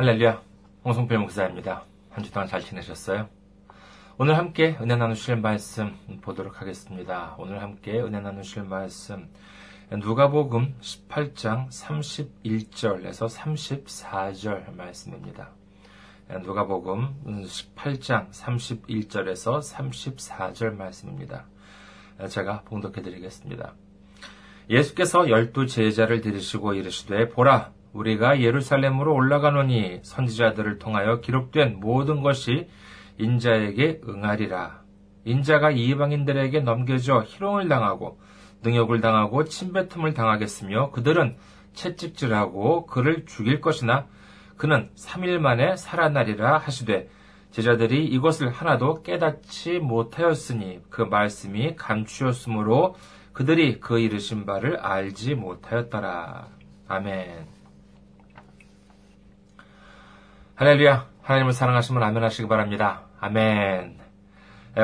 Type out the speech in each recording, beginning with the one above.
할렐루야, 홍성필 목사입니다. 한 주 동안 잘 지내셨어요? 오늘 함께 은혜 나누실 말씀 보도록 하겠습니다. 오늘 함께 은혜 나누실 말씀 누가복음 18장 31절에서 34절 말씀입니다. 누가복음 18장 31절에서 34절 말씀입니다. 제가 봉독해 드리겠습니다. 예수께서 열두 제자를 들으시고 이르시되 보라 우리가 예루살렘으로 올라가노니 선지자들을 통하여 기록된 모든 것이 인자에게 응하리라. 인자가 이방인들에게 넘겨져 희롱을 당하고 능욕을 당하고 침뱉음을 당하겠으며 그들은 채찍질하고 그를 죽일 것이나 그는 3일 만에 살아나리라 하시되 제자들이 이것을 하나도 깨닫지 못하였으니 그 말씀이 감추었으므로 그들이 그 이르신 바를 알지 못하였더라. 아멘. 할렐루야. 하나님을 사랑하시면 아멘 하시기 바랍니다. 아멘.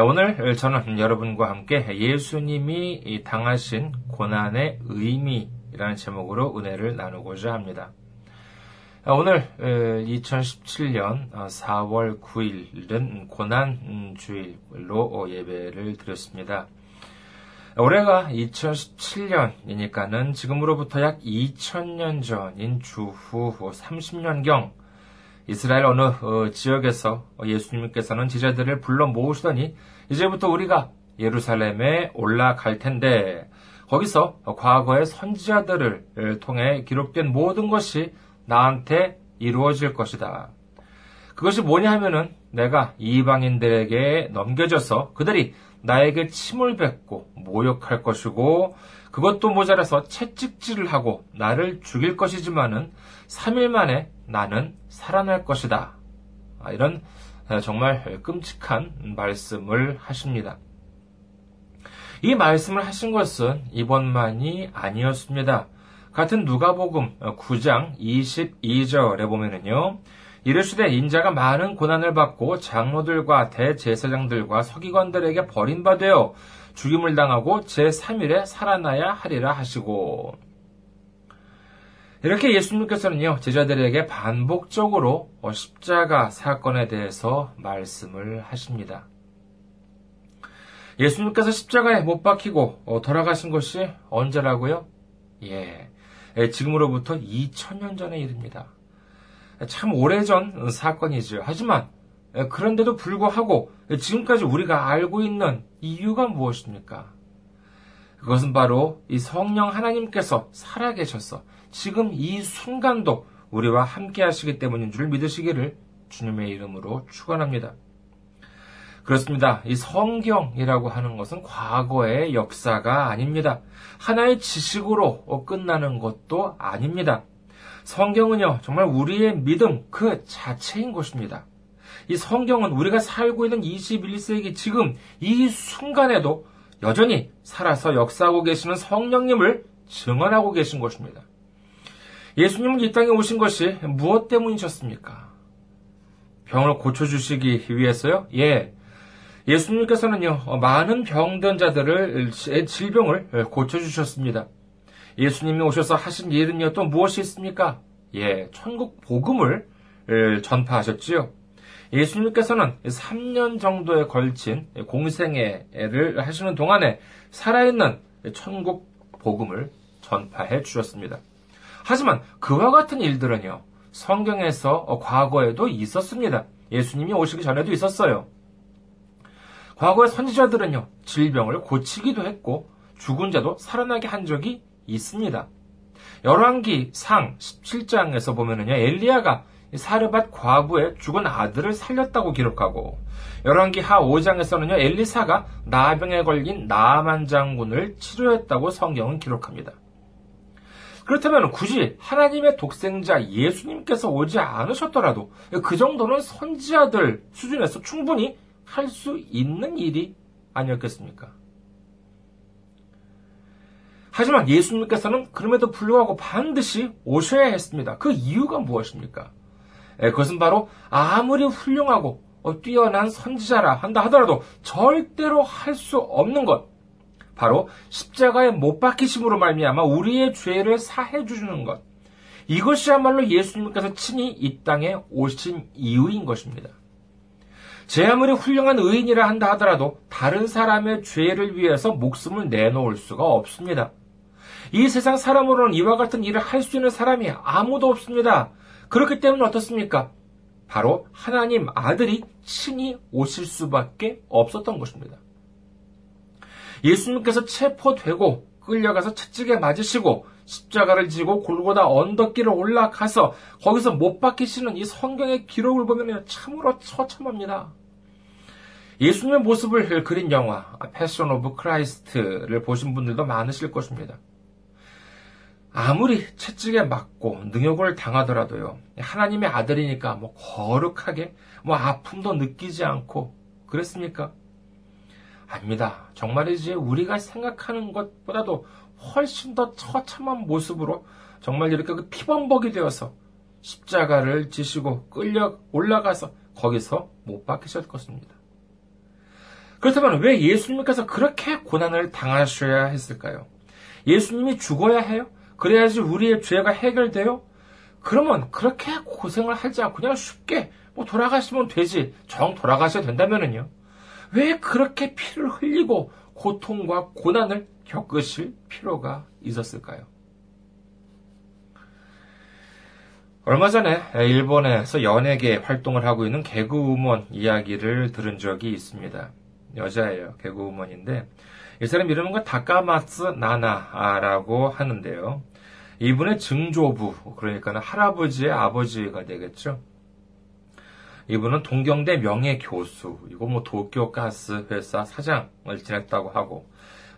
오늘 저는 여러분과 함께 예수님이 당하신 고난의 의미라는 제목으로 은혜를 나누고자 합니다. 오늘 2017년 4월 9일은 고난주일로 예배를 드렸습니다. 올해가 2017년이니까는 지금으로부터 약 2000년 전인 주후 30년경 이스라엘 어느 어, 지역에서 예수님께서는 제자들을 불러 모으시더니 이제부터 우리가 예루살렘에 올라갈 텐데 거기서 과거의 선지자들을 통해 기록된 모든 것이 나한테 이루어질 것이다. 그것이 뭐냐 하면은 내가 이방인들에게 넘겨져서 그들이 나에게 침을 뱉고 모욕할 것이고 그것도 모자라서 채찍질을 하고 나를 죽일 것이지만은 3일 만에 나는 살아날 것이다. 아, 이런 정말 끔찍한 말씀을 하십니다. 이 말씀을 하신 것은 이번만이 아니었습니다. 같은 누가복음 9장 22절에 보면은요. 이르시되 인자가 많은 고난을 받고 장로들과 대제사장들과 서기관들에게 버림받되어 죽임을 당하고 제3일에 살아나야 하리라 하시고 이렇게 예수님께서는요, 제자들에게 반복적으로 십자가 사건에 대해서 말씀을 하십니다. 예수님께서 십자가에 못 박히고 어, 돌아가신 것이 언제라고요? 예, 예 지금으로부터 2000년 전의 일입니다. 참 오래전 사건이죠. 하지만 예, 그런데도 불구하고 지금까지 우리가 알고 있는 이유가 무엇입니까? 그것은 바로 이 성령 하나님께서 살아계셔서 지금 이 순간도 우리와 함께 하시기 때문인 줄 믿으시기를 주님의 이름으로 축원합니다. 그렇습니다. 이 성경이라고 하는 것은 과거의 역사가 아닙니다. 하나의 지식으로 끝나는 것도 아닙니다. 성경은요, 정말 우리의 믿음 그 자체인 것입니다. 이 성경은 우리가 살고 있는 21세기 지금 이 순간에도 여전히 살아서 역사하고 계시는 성령님을 증언하고 계신 것입니다. 예수님은 이 땅에 오신 것이 무엇 때문이셨습니까? 병을 고쳐주시기 위해서요? 예. 예수님께서는요, 많은 병든 자들을, 질병을 고쳐주셨습니다. 예수님이 오셔서 하신 일은요, 또 무엇이 있습니까? 예, 천국 복음을 전파하셨지요. 예수님께서는 3년 정도에 걸친 공생애를 하시는 동안에 살아있는 천국 복음을 전파해 주셨습니다. 하지만 그와 같은 일들은요, 성경에서 과거에도 있었습니다. 예수님이 오시기 전에도 있었어요. 과거의 선지자들은요, 질병을 고치기도 했고, 죽은 자도 살아나게 한 적이 있습니다. 열왕기 상 17장에서 보면은요, 엘리야가 사르밧 과부의 죽은 아들을 살렸다고 기록하고, 열왕기 하 5장에서는요, 엘리사가 나병에 걸린 나만 장군을 치료했다고 성경은 기록합니다. 그렇다면 굳이 하나님의 독생자 예수님께서 오지 않으셨더라도 그 정도는 선지자들 수준에서 충분히 할 수 있는 일이 아니었겠습니까? 하지만 예수님께서는 그럼에도 불구하고 반드시 오셔야 했습니다. 그 이유가 무엇입니까? 그것은 바로 아무리 훌륭하고 뛰어난 선지자라 한다 하더라도 절대로 할 수 없는 것, 바로 십자가에 못 박히심으로 말미암아 우리의 죄를 사해 주는 것. 이것이야말로 예수님께서 친히 이 땅에 오신 이유인 것입니다. 제 아무리 훌륭한 의인이라 한다 하더라도 다른 사람의 죄를 위해서 목숨을 내놓을 수가 없습니다. 이 세상 사람으로는 이와 같은 일을 할 수 있는 사람이 아무도 없습니다. 그렇기 때문에 어떻습니까? 바로 하나님 아들이 친히 오실 수밖에 없었던 것입니다. 예수님께서 체포되고 끌려가서 채찍에 맞으시고 십자가를 지고 골고다 언덕길을 올라가서 거기서 못 박히시는 이 성경의 기록을 보면 참으로 처참합니다. 예수님의 모습을 그린 영화 Passion of Christ를 보신 분들도 많으실 것입니다. 아무리 채찍에 맞고 능욕을 당하더라도요. 하나님의 아들이니까 뭐 거룩하게 뭐 아픔도 느끼지 않고 그랬습니까? 아닙니다. 정말이지 우리가 생각하는 것보다도 훨씬 더 처참한 모습으로 정말 이렇게 그 피범벅이 되어서 십자가를 지시고 끌려 올라가서 거기서 못 박히셨을 것입니다. 그렇다면 왜 예수님께서 그렇게 고난을 당하셔야 했을까요? 예수님이 죽어야 해요? 그래야지 우리의 죄가 해결돼요? 그러면 그렇게 고생을 하지 않고 그냥 쉽게 뭐 돌아가시면 되지. 정 돌아가셔야 된다면은요. 왜 그렇게 피를 흘리고 고통과 고난을 겪으실 필요가 있었을까요? 얼마 전에 일본에서 연예계 활동을 하고 있는 개그우먼 이야기를 들은 적이 있습니다. 여자예요. 개그우먼인데 이 사람 이름은 다카마츠 나나라고 하는데요. 이분의 증조부, 그러니까 할아버지의 아버지가 되겠죠. 이분은 동경대 명예교수, 이거 뭐 도쿄가스 회사 사장을 지냈다고 하고,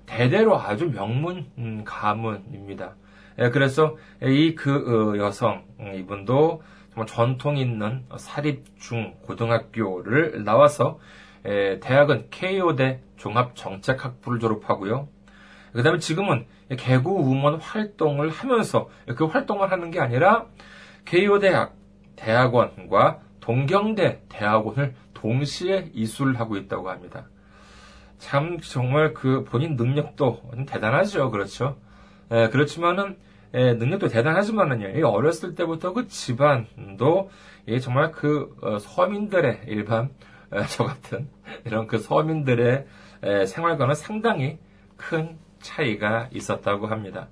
대대로 아주 명문 음, 가문입니다. 예, 그래서 이그 여성, 음, 이분도 정말 전통 있는 사립중 고등학교를 나와서 대학은 케이오대 종합정책학부를 졸업하고요. 그 다음에 지금은 개구 우먼 활동을 하면서 그 활동을 하는 게 아니라 케이오대학 대학원과 동경대 대학원을 동시에 이수를 하고 있다고 합니다. 참 정말 그 본인 능력도 대단하죠. 그렇죠. 에, 그렇지만은 에, 능력도 대단하지만은요. 어렸을 때부터 그 집안도 정말 그 어, 서민들의 일반 저 같은 이런 그 서민들의 생활과는 상당히 큰 차이가 있었다고 합니다.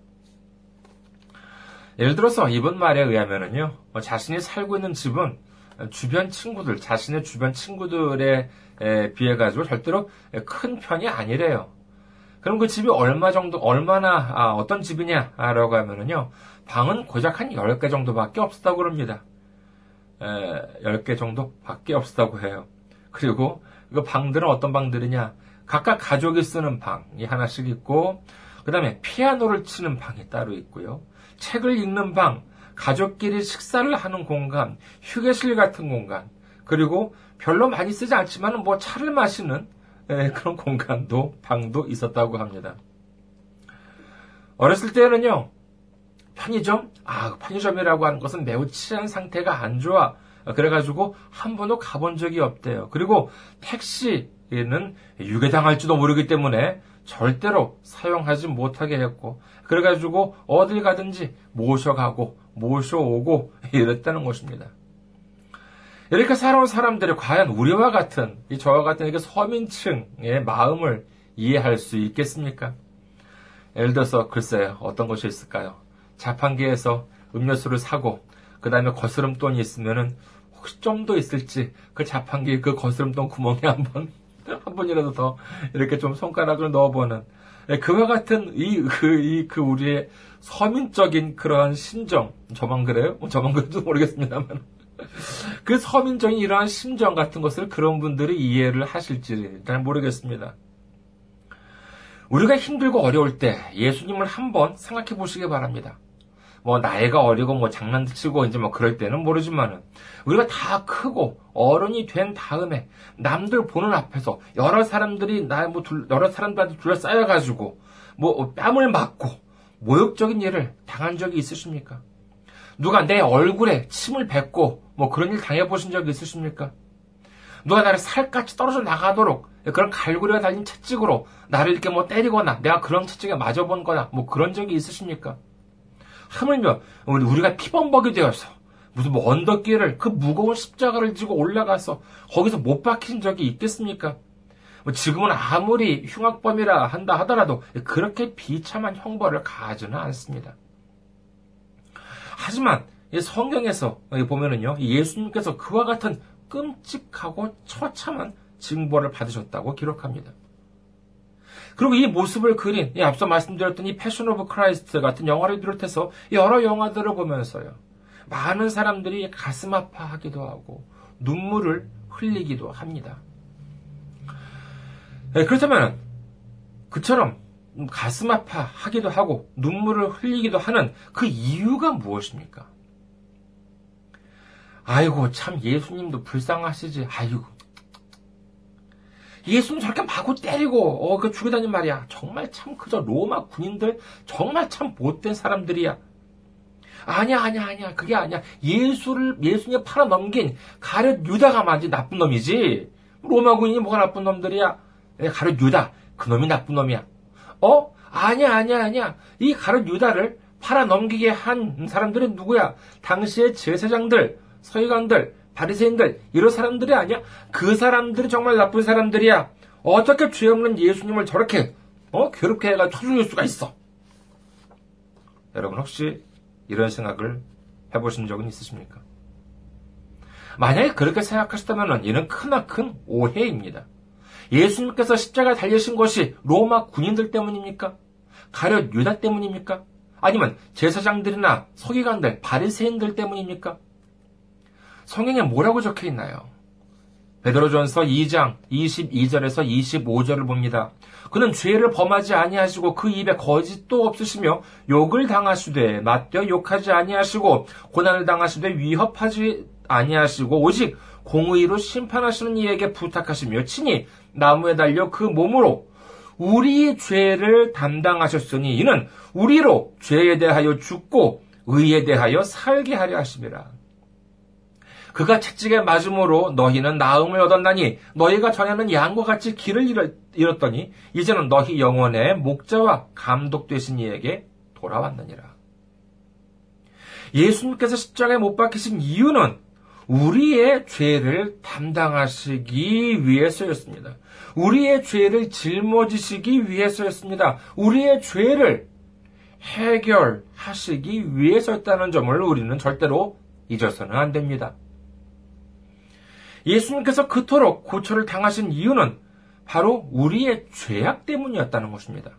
예를 들어서 이번 말에 의하면은요, 뭐 자신이 살고 있는 집은 주변 친구들, 자신의 주변 친구들에 비해 가지고 절대로 큰 편이 아니래요. 그럼 그 집이 얼마 정도, 얼마나, 아, 어떤 집이냐라고 하면은요, 방은 고작 한 10개 정도밖에 없었다고 그럽니다. 에, 10개 정도밖에 없었다고 해요. 그리고 그 방들은 어떤 방들이냐? 각각 가족이 쓰는 방이 하나씩 있고, 그 다음에 피아노를 치는 방이 따로 있고요. 책을 읽는 방, 가족끼리 식사를 하는 공간, 휴게실 같은 공간, 그리고 별로 많이 쓰지 않지만 뭐 차를 마시는 예, 그런 공간도, 방도 있었다고 합니다. 어렸을 때는요, 편의점? 아, 편의점이라고 하는 것은 매우 치안 상태가 안 좋아. 그래가지고 한 번도 가본 적이 없대요. 그리고 택시는 유괴당할지도 모르기 때문에 절대로 사용하지 못하게 했고, 그래가지고 어딜 가든지 모셔가고, 모셔오고, 이랬다는 것입니다. 이렇게 살아온 사람들이 과연 우리와 같은, 이 저와 같은 이렇게 서민층의 마음을 이해할 수 있겠습니까? 예를 들어서, 글쎄요, 어떤 것이 있을까요? 자판기에서 음료수를 사고, 그 다음에 거스름돈이 있으면은 혹시 좀 더 있을지 그 자판기 그 거스름돈 구멍에 한번 한 번이라도 더 이렇게 좀 손가락을 넣어보는 예, 그와 같은 이 그 이 그 우리의 서민적인 그러한 심정 저만 그래요? 뭐 저만 그런지 모르겠습니다만 그 서민적인 이러한 심정 같은 것을 그런 분들이 이해를 하실지 잘 모르겠습니다. 우리가 힘들고 어려울 때 예수님을 한번 생각해 보시기 바랍니다. 뭐 나이가 어리고 뭐 장난치고 이제 뭐 그럴 때는 모르지만은 우리가 다 크고 어른이 된 다음에 남들 보는 앞에서 여러 사람들이 나 뭐 여러 사람들한테 둘러싸여 가지고 뭐 뺨을 맞고 모욕적인 일을 당한 적이 있으십니까? 누가 내 얼굴에 침을 뱉고 뭐 그런 일 당해보신 적이 있으십니까? 누가 나를 살같이 떨어져 나가도록 그런 갈고리가 달린 채찍으로 나를 이렇게 뭐 때리거나 내가 그런 채찍에 맞아본 거나 뭐 그런 적이 있으십니까? 하물며 우리가 피범벅이 되어서 무슨 뭐 언덕길을 그 무거운 십자가를 지고 올라가서 거기서 못 박힌 적이 있겠습니까? 뭐 지금은 아무리 흉악범이라 한다 하더라도 그렇게 비참한 형벌을 가하지는 않습니다. 하지만 성경에서 보면은요, 예수님께서 그와 같은 끔찍하고 처참한 징벌을 받으셨다고 기록합니다. 그리고 이 모습을 그린, 앞서 말씀드렸던 이 Passion of Christ 같은 영화를 비롯해서 여러 영화들을 보면서요, 많은 사람들이 가슴 아파하기도 하고, 눈물을 흘리기도 합니다. 네, 그렇다면, 그처럼 가슴 아파하기도 하고, 눈물을 흘리기도 하는 그 이유가 무엇입니까? 아이고, 참 예수님도 불쌍하시지. 아이고. 예수님 저렇게 마구 때리고, 어, 그 죽여다닌 말이야. 정말 참 그저 로마 군인들, 정말 참 못된 사람들이야. 아니야, 아니야, 아니야. 그게 아니야. 예수를, 예수님 팔아 넘긴 가룟 유다가 맞지 나쁜 놈이지. 로마 군인이 뭐가 나쁜 놈들이야. 가룟 유다. 그 놈이 나쁜 놈이야. 어? 아니야, 아니야, 아니야. 이 가룟 유다를 팔아 넘기게 한 사람들은 누구야? 당시의 제사장들, 서기관들, 바리새인들 이런 사람들이 아니야? 그 사람들이 정말 나쁜 사람들이야. 어떻게 죄 없는 예수님을 저렇게 어? 괴롭게 해가 쳐죽일 수가 있어? 여러분 혹시 이런 생각을 해보신 적은 있으십니까? 만약에 그렇게 생각하셨다면 이는 크나큰 오해입니다. 예수님께서 십자가에 달리신 것이 로마 군인들 때문입니까? 가룟 유다 때문입니까? 아니면 제사장들이나 서기관들, 바리새인들 때문입니까? 성경에 뭐라고 적혀 있나요? 베드로전서 2장 22절에서 25절을 봅니다. 그는 죄를 범하지 아니하시고 그 입에 거짓도 없으시며 욕을 당하시되 맞되 욕하지 아니하시고 고난을 당하시되 위협하지 아니하시고 오직 공의로 심판하시는 이에게 부탁하시며 친히 나무에 달려 그 몸으로 우리의 죄를 담당하셨으니 이는 우리로 죄에 대하여 죽고 의에 대하여 살게 하려 하심이라. 그가 채찍에 맞음으로 너희는 나음을 얻었나니 너희가 전에는 양과 같이 길을 잃었더니 이제는 너희 영혼의 목자와 감독 되신 이에게 돌아왔느니라. 예수님께서 십자가에 못 박히신 이유는 우리의 죄를 담당하시기 위해서였습니다. 우리의 죄를 짊어지시기 위해서였습니다. 우리의 죄를 해결하시기 위해서였다는 점을 우리는 절대로 잊어서는 안 됩니다. 예수님께서 그토록 고초를 당하신 이유는 바로 우리의 죄악 때문이었다는 것입니다.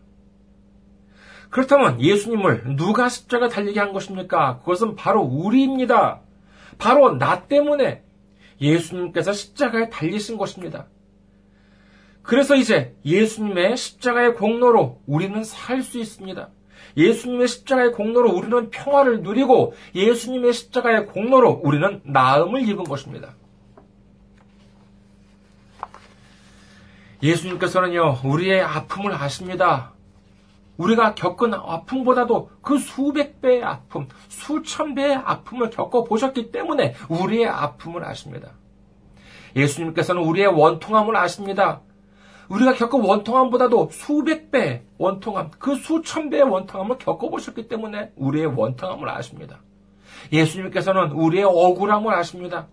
그렇다면 예수님을 누가 십자가 달리게 한 것입니까? 그것은 바로 우리입니다. 바로 나 때문에 예수님께서 십자가에 달리신 것입니다. 그래서 이제 예수님의 십자가의 공로로 우리는 살 수 있습니다. 예수님의 십자가의 공로로 우리는 평화를 누리고 예수님의 십자가의 공로로 우리는 나음을 입은 것입니다. 예수님께서는요, 우리의 아픔을 아십니다. 우리가 겪은 아픔보다도 그 수백 배의 아픔, 수천 배의 아픔을 겪어보셨기 때문에 우리의 아픔을 아십니다. 예수님께서는 우리의 원통함을 아십니다. 우리가 겪은 원통함보다도 수백 배의 원통함, 그 수천 배의 원통함을 겪어보셨기 때문에 우리의 원통함을 아십니다. 예수님께서는 우리의 억울함을 아십니다.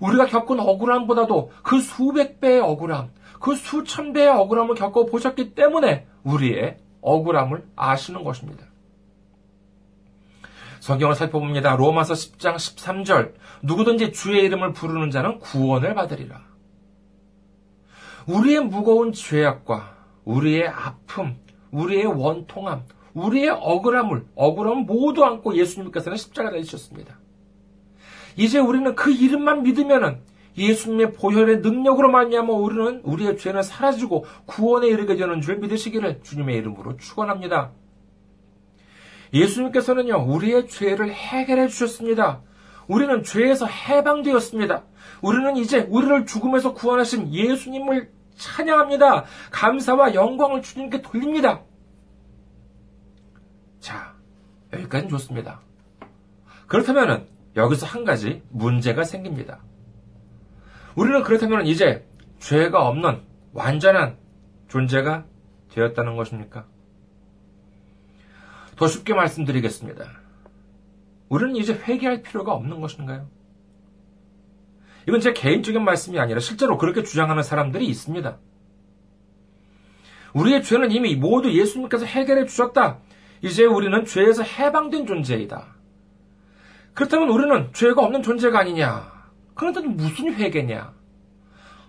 우리가 겪은 억울함보다도 그 수백 배의 억울함, 그 수천 배의 억울함을 겪어보셨기 때문에 우리의 억울함을 아시는 것입니다. 성경을 살펴봅니다. 로마서 10장 13절. 누구든지 주의 이름을 부르는 자는 구원을 받으리라. 우리의 무거운 죄악과 우리의 아픔, 우리의 원통함, 우리의 억울함을, 억울함 모두 안고 예수님께서는 십자가에 달리셨습니다. 이제 우리는 그 이름만 믿으면은 예수님의 보혈의 능력으로 말미암아 우리는 우리의 죄는 사라지고 구원에 이르게 되는 줄 믿으시기를 주님의 이름으로 축원합니다. 예수님께서는요 우리의 죄를 해결해 주셨습니다. 우리는 죄에서 해방되었습니다. 우리는 이제 우리를 죽음에서 구원하신 예수님을 찬양합니다. 감사와 영광을 주님께 돌립니다. 자, 여기까지는 좋습니다. 그렇다면 여기서 한 가지 문제가 생깁니다. 우리는 그렇다면 이제 죄가 없는 완전한 존재가 되었다는 것입니까? 더 쉽게 말씀드리겠습니다. 우리는 이제 회개할 필요가 없는 것인가요? 이건 제 개인적인 말씀이 아니라 실제로 그렇게 주장하는 사람들이 있습니다. 우리의 죄는 이미 모두 예수님께서 해결해 주셨다. 이제 우리는 죄에서 해방된 존재이다. 그렇다면 우리는 죄가 없는 존재가 아니냐? 그런데 무슨 회개냐?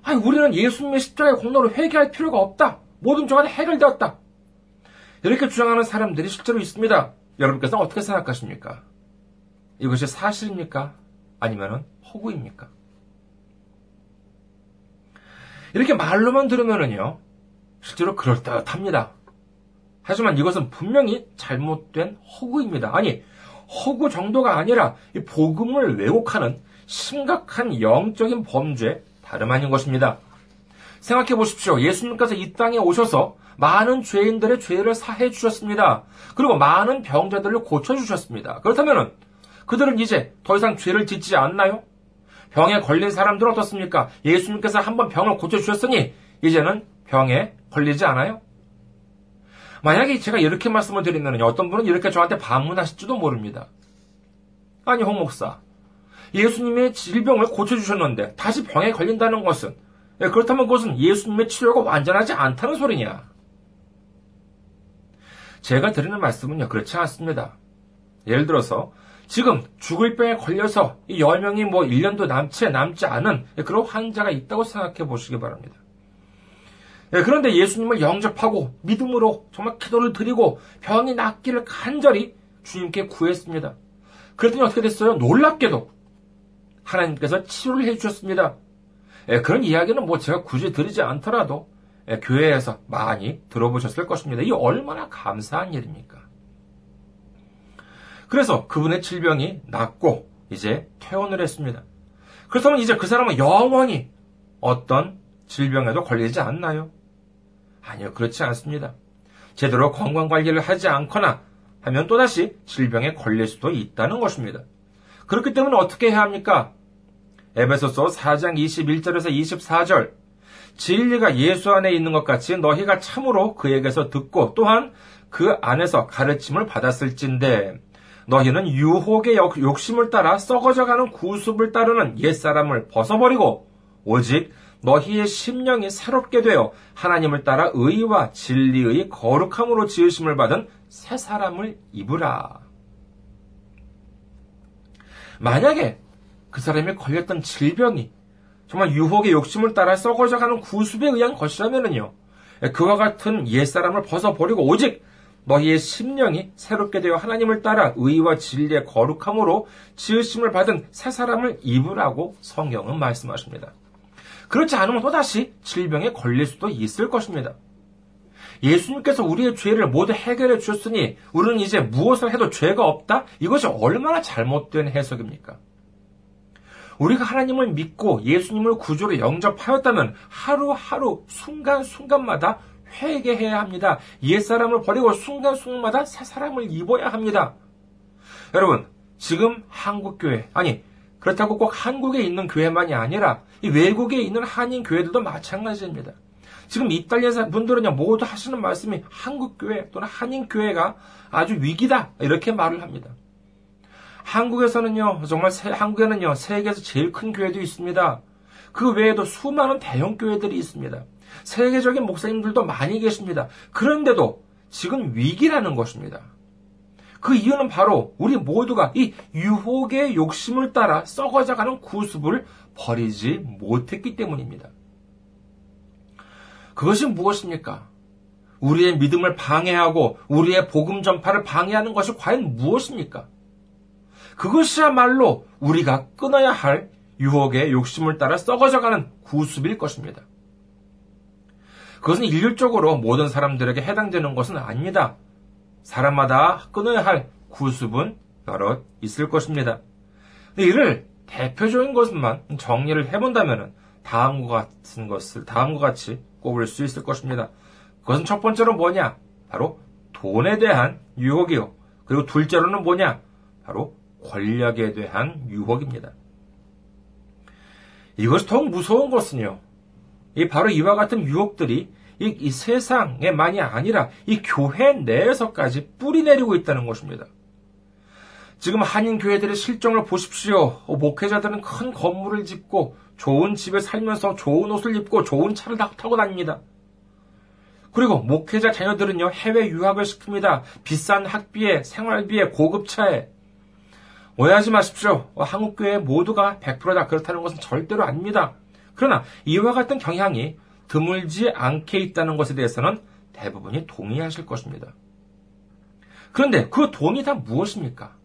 아니, 우리는 예수님의 십자가의 공로로 회개할 필요가 없다. 모든 죄가 해결되었다. 이렇게 주장하는 사람들이 실제로 있습니다. 여러분께서는 어떻게 생각하십니까? 이것이 사실입니까? 아니면 허구입니까? 이렇게 말로만 들으면은요, 실제로 그럴듯합니다. 하지만 이것은 분명히 잘못된 허구입니다. 아니, 허구 정도가 아니라 이 복음을 왜곡하는 심각한 영적인 범죄 다름 아닌 것입니다. 생각해 보십시오. 예수님께서 이 땅에 오셔서 많은 죄인들의 죄를 사해 주셨습니다. 그리고 많은 병자들을 고쳐 주셨습니다. 그렇다면 그들은 이제 더 이상 죄를 짓지 않나요? 병에 걸린 사람들은 어떻습니까? 예수님께서 한번 병을 고쳐 주셨으니 이제는 병에 걸리지 않아요? 만약에 제가 이렇게 말씀을 드리면 어떤 분은 이렇게 저한테 반문하실지도 모릅니다. 아니, 홍 목사. 예수님의 질병을 고쳐주셨는데 다시 병에 걸린다는 것은 예, 그렇다면 그것은 예수님의 치료가 완전하지 않다는 소리냐? 제가 드리는 말씀은요, 그렇지 않습니다. 예를 들어서, 지금 죽을 병에 걸려서 이 10명이 뭐 1년도 남지, 남지 않은 그런 환자가 있다고 생각해 보시기 바랍니다. 예, 그런데 예수님을 영접하고 믿음으로 정말 기도를 드리고 병이 낫기를 간절히 주님께 구했습니다. 그랬더니 어떻게 됐어요? 놀랍게도 하나님께서 치료를 해주셨습니다. 예, 그런 이야기는 뭐 제가 굳이 드리지 않더라도 예, 교회에서 많이 들어보셨을 것입니다. 이 얼마나 감사한 일입니까? 그래서 그분의 질병이 낫고 이제 퇴원을 했습니다. 그렇다면 이제 그 사람은 영원히 어떤 질병에도 걸리지 않나요? 아니요, 그렇지 않습니다. 제대로 건강 관리를 하지 않거나 하면 또다시 질병에 걸릴 수도 있다는 것입니다. 그렇기 때문에 어떻게 해야 합니까? 에베소서 4장 21절에서 24절 진리가 예수 안에 있는 것 같이 너희가 참으로 그에게서 듣고 또한 그 안에서 가르침을 받았을진데 너희는 유혹의 욕심을 따라 썩어져가는 구습을 따르는 옛사람을 벗어버리고 오직 너희의 심령이 새롭게 되어 하나님을 따라 의와 진리의 거룩함으로 지으심을 받은 새 사람을 입으라. 만약에 그 사람이 걸렸던 질병이 정말 유혹의 욕심을 따라 썩어져가는 구습에 의한 것이라면요. 그와 같은 옛사람을 벗어버리고 오직 너희의 심령이 새롭게 되어 하나님을 따라 의와 진리의 거룩함으로 지으심을 받은 새 사람을 입으라고 성경은 말씀하십니다. 그렇지 않으면 또다시 질병에 걸릴 수도 있을 것입니다. 예수님께서 우리의 죄를 모두 해결해 주셨으니 우리는 이제 무엇을 해도 죄가 없다? 이것이 얼마나 잘못된 해석입니까? 우리가 하나님을 믿고 예수님을 구조로 영접하였다면 하루하루 순간순간마다 회개해야 합니다. 옛사람을 버리고 순간순간마다 새 사람을 입어야 합니다. 여러분, 지금 한국교회, 아니, 그렇다고 꼭 한국에 있는 교회만이 아니라 외국에 있는 한인 교회들도 마찬가지입니다. 지금 이탈리아 분들은요, 모두 하시는 말씀이 한국교회 또는 한인교회가 아주 위기다. 이렇게 말을 합니다. 한국에서는요, 정말 세, 한국에는요, 세계에서 제일 큰 교회도 있습니다. 그 외에도 수많은 대형 교회들이 있습니다. 세계적인 목사님들도 많이 계십니다. 그런데도 지금 위기라는 것입니다. 그 이유는 바로 우리 모두가 이 유혹의 욕심을 따라 썩어져가는 구습을 버리지 못했기 때문입니다. 그것이 무엇입니까? 우리의 믿음을 방해하고 우리의 복음 전파를 방해하는 것이 과연 무엇입니까? 그것이야말로 우리가 끊어야 할 유혹의 욕심을 따라 썩어져가는 구습일 것입니다. 그것은 일률적으로 모든 사람들에게 해당되는 것은 아닙니다. 사람마다 끊어야 할 구습은 여러 있을 것입니다. 이를 대표적인 것만 정리를 해본다면 다음과 같은 것을 다음과 같이 꼽을 수 있을 것입니다. 그것은 첫 번째로 뭐냐? 바로 돈에 대한 유혹이요. 그리고 둘째로는 뭐냐? 바로 권력에 대한 유혹입니다. 이것이 더욱 무서운 것은요. 이 바로 이와 같은 유혹들이 이, 이 세상에만이 아니라 이 교회 내에서까지 뿌리 내리고 있다는 것입니다. 지금 한인 교회들의 실정을 보십시오. 목회자들은 큰 건물을 짓고 좋은 집에 살면서 좋은 옷을 입고 좋은 차를 타고 다닙니다. 그리고 목회자 자녀들은요, 해외 유학을 시킵니다. 비싼 학비에, 생활비에, 고급차에. 오해하지 마십시오. 한국교회 모두가 100%다 그렇다는 것은 절대로 아닙니다. 그러나 이와 같은 경향이 드물지 않게 있다는 것에 대해서는 대부분이 동의하실 것입니다. 그런데 그 돈이 다 무엇입니까?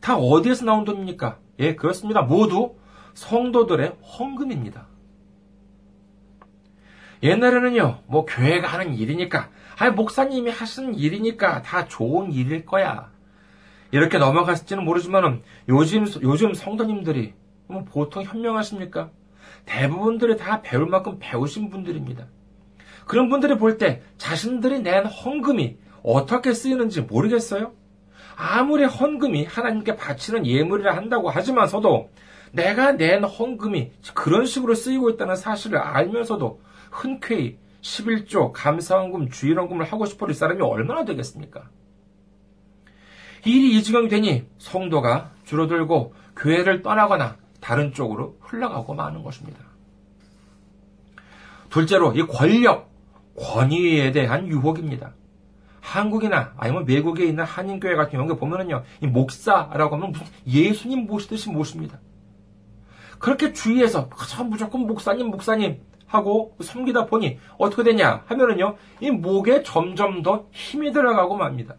다 어디에서 나온 돈입니까? 예, 그렇습니다. 모두 성도들의 헌금입니다. 옛날에는요, 뭐 교회가 하는 일이니까, 아 목사님이 하시는 일이니까 다 좋은 일일 거야. 이렇게 넘어갔을지는 모르지만은 요즘 요즘 성도님들이 뭐 보통 현명하십니까? 대부분들이 다 배울 만큼 배우신 분들입니다. 그런 분들이 볼 때 자신들이 낸 헌금이 어떻게 쓰이는지 모르겠어요? 아무리 헌금이 하나님께 바치는 예물이라 한다고 하지만서도 내가 낸 헌금이 그런 식으로 쓰이고 있다는 사실을 알면서도 흔쾌히 11조 감사원금 주일원금을 하고 싶어 할 사람이 얼마나 되겠습니까? 일이 이 지경이 되니 성도가 줄어들고 교회를 떠나거나 다른 쪽으로 흘러가고 마는 것입니다. 둘째로 이 권력, 권위에 대한 유혹입니다. 한국이나 아니면 외국에 있는 한인교회 같은 경우에 보면은요, 이 목사라고 하면 무슨 예수님 모시듯이 모십니다. 그렇게 주위에서 무조건 목사님, 목사님 하고 섬기다 보니 어떻게 되냐 하면은요, 이 목에 점점 더 힘이 들어가고 맙니다.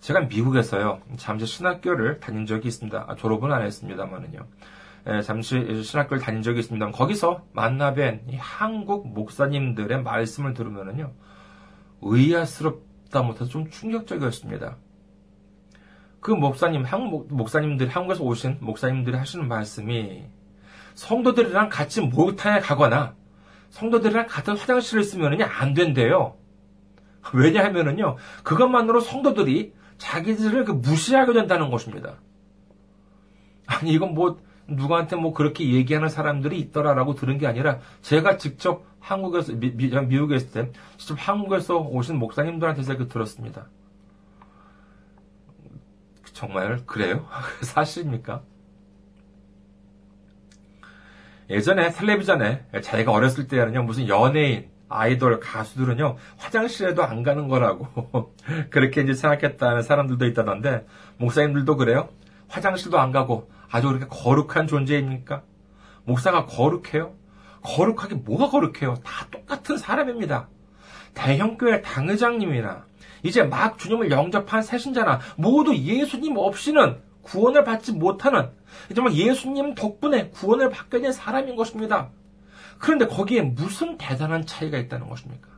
제가 미국에서요, 잠시 신학교를 다닌 적이 있습니다. 아, 졸업은 안 했습니다만은요. 예, 잠시 신학교를 다닌 적이 있습니다. 거기서 만나뵌 한국 목사님들의 말씀을 들으면은요, 의아스럽다 못해서 좀 충격적이었습니다. 그 목사님, 한국 목사님들, 한국에서 오신 목사님들이 하시는 말씀이 성도들이랑 같이 목욕탕에 가거나 성도들이랑 같은 화장실을 쓰면 안 된대요. 왜냐하면은요, 그것만으로 성도들이 자기들을 그 무시하게 된다는 것입니다. 아니, 이건 뭐, 누구한테 뭐 그렇게 얘기하는 사람들이 있더라라고 들은 게 아니라 제가 직접 한국에서, 미, 미, 미국에 있을 때 직접 한국에서 오신 목사님들한테서 이렇게 들었습니다. 정말 그래요? 사실입니까? 예전에 텔레비전에 자기가 어렸을 때는요 무슨 연예인 아이돌 가수들은요 화장실에도 안 가는 거라고 그렇게 이제 생각했다는 사람들도 있다던데 목사님들도 그래요? 화장실도 안 가고 아주 그렇게 거룩한 존재입니까? 목사가 거룩해요? 거룩하게 뭐가 거룩해요? 다 똑같은 사람입니다. 대형교회 당회장님이나 이제 막 주님을 영접한 새신자나 모두 예수님 없이는 구원을 받지 못하는 정말 예수님 덕분에 구원을 받게 된 사람인 것입니다. 그런데 거기에 무슨 대단한 차이가 있다는 것입니까?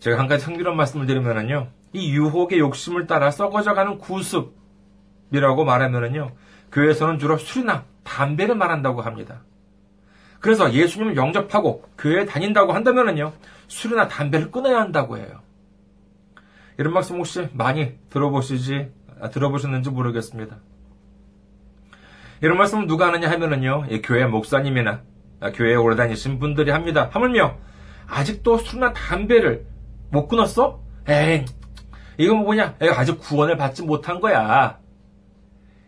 제가 한 가지 흥미로운 말씀을 드리면은요, 이 유혹의 욕심을 따라 썩어져가는 구습이라고 말하면은요, 교회에서는 주로 술이나 담배를 말한다고 합니다. 그래서 예수님을 영접하고 교회에 다닌다고 한다면은요, 술이나 담배를 끊어야 한다고 해요. 이런 말씀 혹시 많이 들어보시지, 아, 들어보셨는지 모르겠습니다. 이런 말씀 누가 하느냐 하면은요, 교회 목사님이나 아, 교회에 오래 다니신 분들이 합니다. 하물며, 아직도 술이나 담배를 못 끊었어? 에이, 이거 뭐냐? 아직 구원을 받지 못한 거야.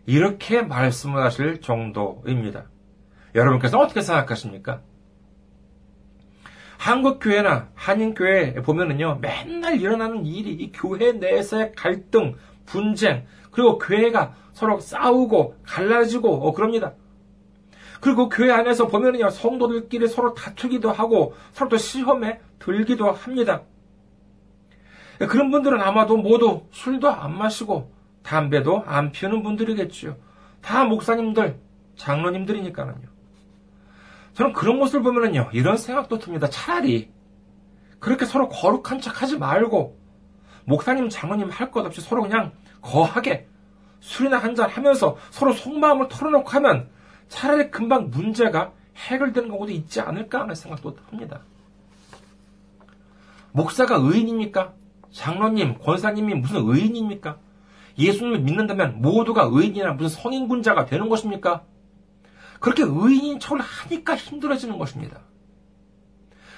이렇게 말씀을 하실 정도입니다. 여러분께서 어떻게 생각하십니까? 한국 교회나 한인 교회 보면은요 맨날 일어나는 일이 이 교회 내에서의 갈등, 분쟁 그리고 교회가 서로 싸우고 갈라지고 어, 그럽니다. 그리고 교회 안에서 보면은요 성도들끼리 서로 다투기도 하고 서로 또 시험에 들기도 합니다. 그런 분들은 아마도 모두 술도 안 마시고 담배도 안 피우는 분들이겠지요. 다 목사님들, 장로님들이니까는요. 저는 그런 모습을 보면은요, 이런 생각도 듭니다. 차라리 그렇게 서로 거룩한 척 하지 말고, 목사님, 장로님 할 것 없이 서로 그냥 거하게 술이나 한잔 하면서 서로 속마음을 털어놓고 하면 차라리 금방 문제가 해결되는 경우도 있지 않을까 하는 생각도 합니다. 목사가 의인입니까? 장로님, 권사님이 무슨 의인입니까? 예수님을 믿는다면 모두가 의인이나 무슨 성인군자가 되는 것입니까? 그렇게 의인인 척을 하니까 힘들어지는 것입니다.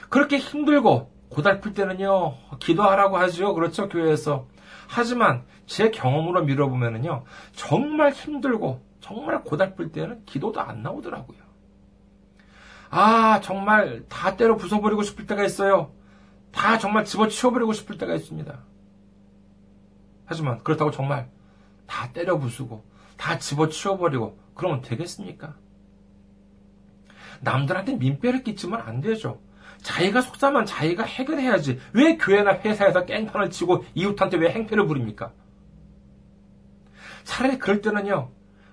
그렇게 힘들고 고달플 때는요, 기도하라고 하죠. 그렇죠, 교회에서. 하지만 제 경험으로 밀어보면은요, 정말 힘들고 정말 고달플 때는 기도도 안 나오더라고요. 아, 정말 다 때려 부숴버리고 싶을 때가 있어요. 다 정말 집어치워버리고 싶을 때가 있습니다. 하지만 그렇다고 정말 다 때려 부수고 다 집어치워버리고 그러면 되겠습니까? 남들한테 민폐를 끼치면 안 되죠. 자기가 속상만 자기가 해결해야지. 왜 교회나 회사에서 깽판을 치고 이웃한테 왜 행패를 부립니까? 차라리 그럴 때는요,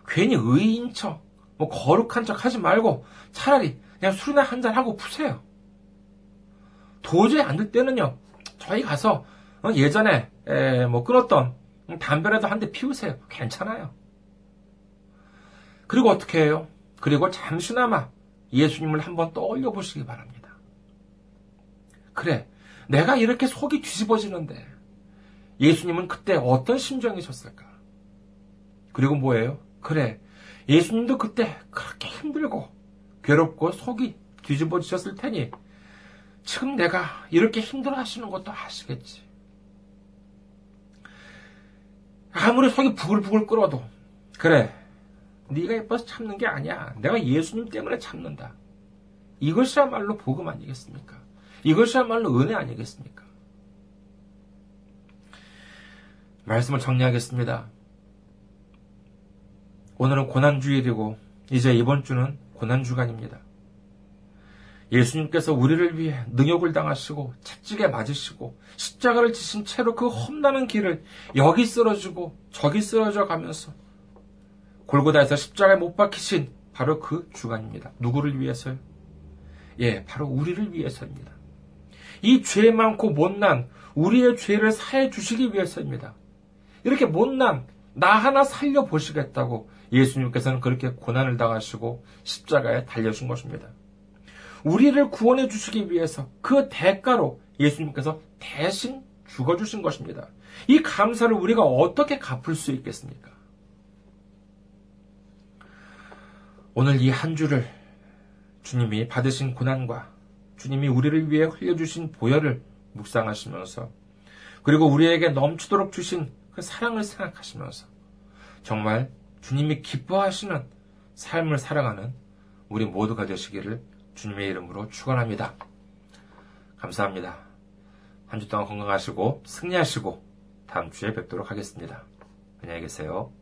괜히 의인 척, 뭐 거룩한 척 하지 말고 차라리 그냥 술이나 한잔 하고 푸세요. 도저히 안 될 때는요, 저희 가서 어, 예전에 뭐 끊었던 담배라도 한 대 피우세요. 괜찮아요. 그리고 어떻게 해요? 그리고 잠시나마 예수님을 한번 떠올려 보시기 바랍니다. 그래, 내가 이렇게 속이 뒤집어지는데 예수님은 그때 어떤 심정이셨을까? 그리고 뭐예요? 그래, 예수님도 그때 그렇게 힘들고 괴롭고 속이 뒤집어지셨을 테니 지금 내가 이렇게 힘들어 하시는 것도 아시겠지. 아무리 속이 부글부글 끓어도 그래 네가 예뻐서 참는 게 아니야. 내가 예수님 때문에 참는다. 이것이야말로 복음 아니겠습니까? 이것이야말로 은혜 아니겠습니까? 말씀을 정리하겠습니다. 오늘은 고난주일이고 이제 이번 주는 고난주간입니다. 예수님께서 우리를 위해 능욕을 당하시고 채찍에 맞으시고 십자가를 지신 채로 그 험나는 길을 여기 쓰러지고 저기 쓰러져 가면서 골고다에서 십자가에 못 박히신 바로 그 주간입니다. 누구를 위해서요? 예, 바로 우리를 위해서입니다. 이 죄 많고 못난 우리의 죄를 사해 주시기 위해서입니다. 이렇게 못난 나 하나 살려 보시겠다고 예수님께서는 그렇게 고난을 당하시고 십자가에 달려신 것입니다. 우리를 구원해 주시기 위해서 그 대가로 예수님께서 대신 죽어 주신 것입니다. 이 감사를 우리가 어떻게 갚을 수 있겠습니까? 오늘 이 한 주를 주님이 받으신 고난과 주님이 우리를 위해 흘려주신 보혈을 묵상하시면서 그리고 우리에게 넘치도록 주신 그 사랑을 생각하시면서 정말 주님이 기뻐하시는 삶을 살아가는 우리 모두가 되시기를 주님의 이름으로 축원합니다. 감사합니다. 한 주 동안 건강하시고 승리하시고 다음 주에 뵙도록 하겠습니다. 안녕히 계세요.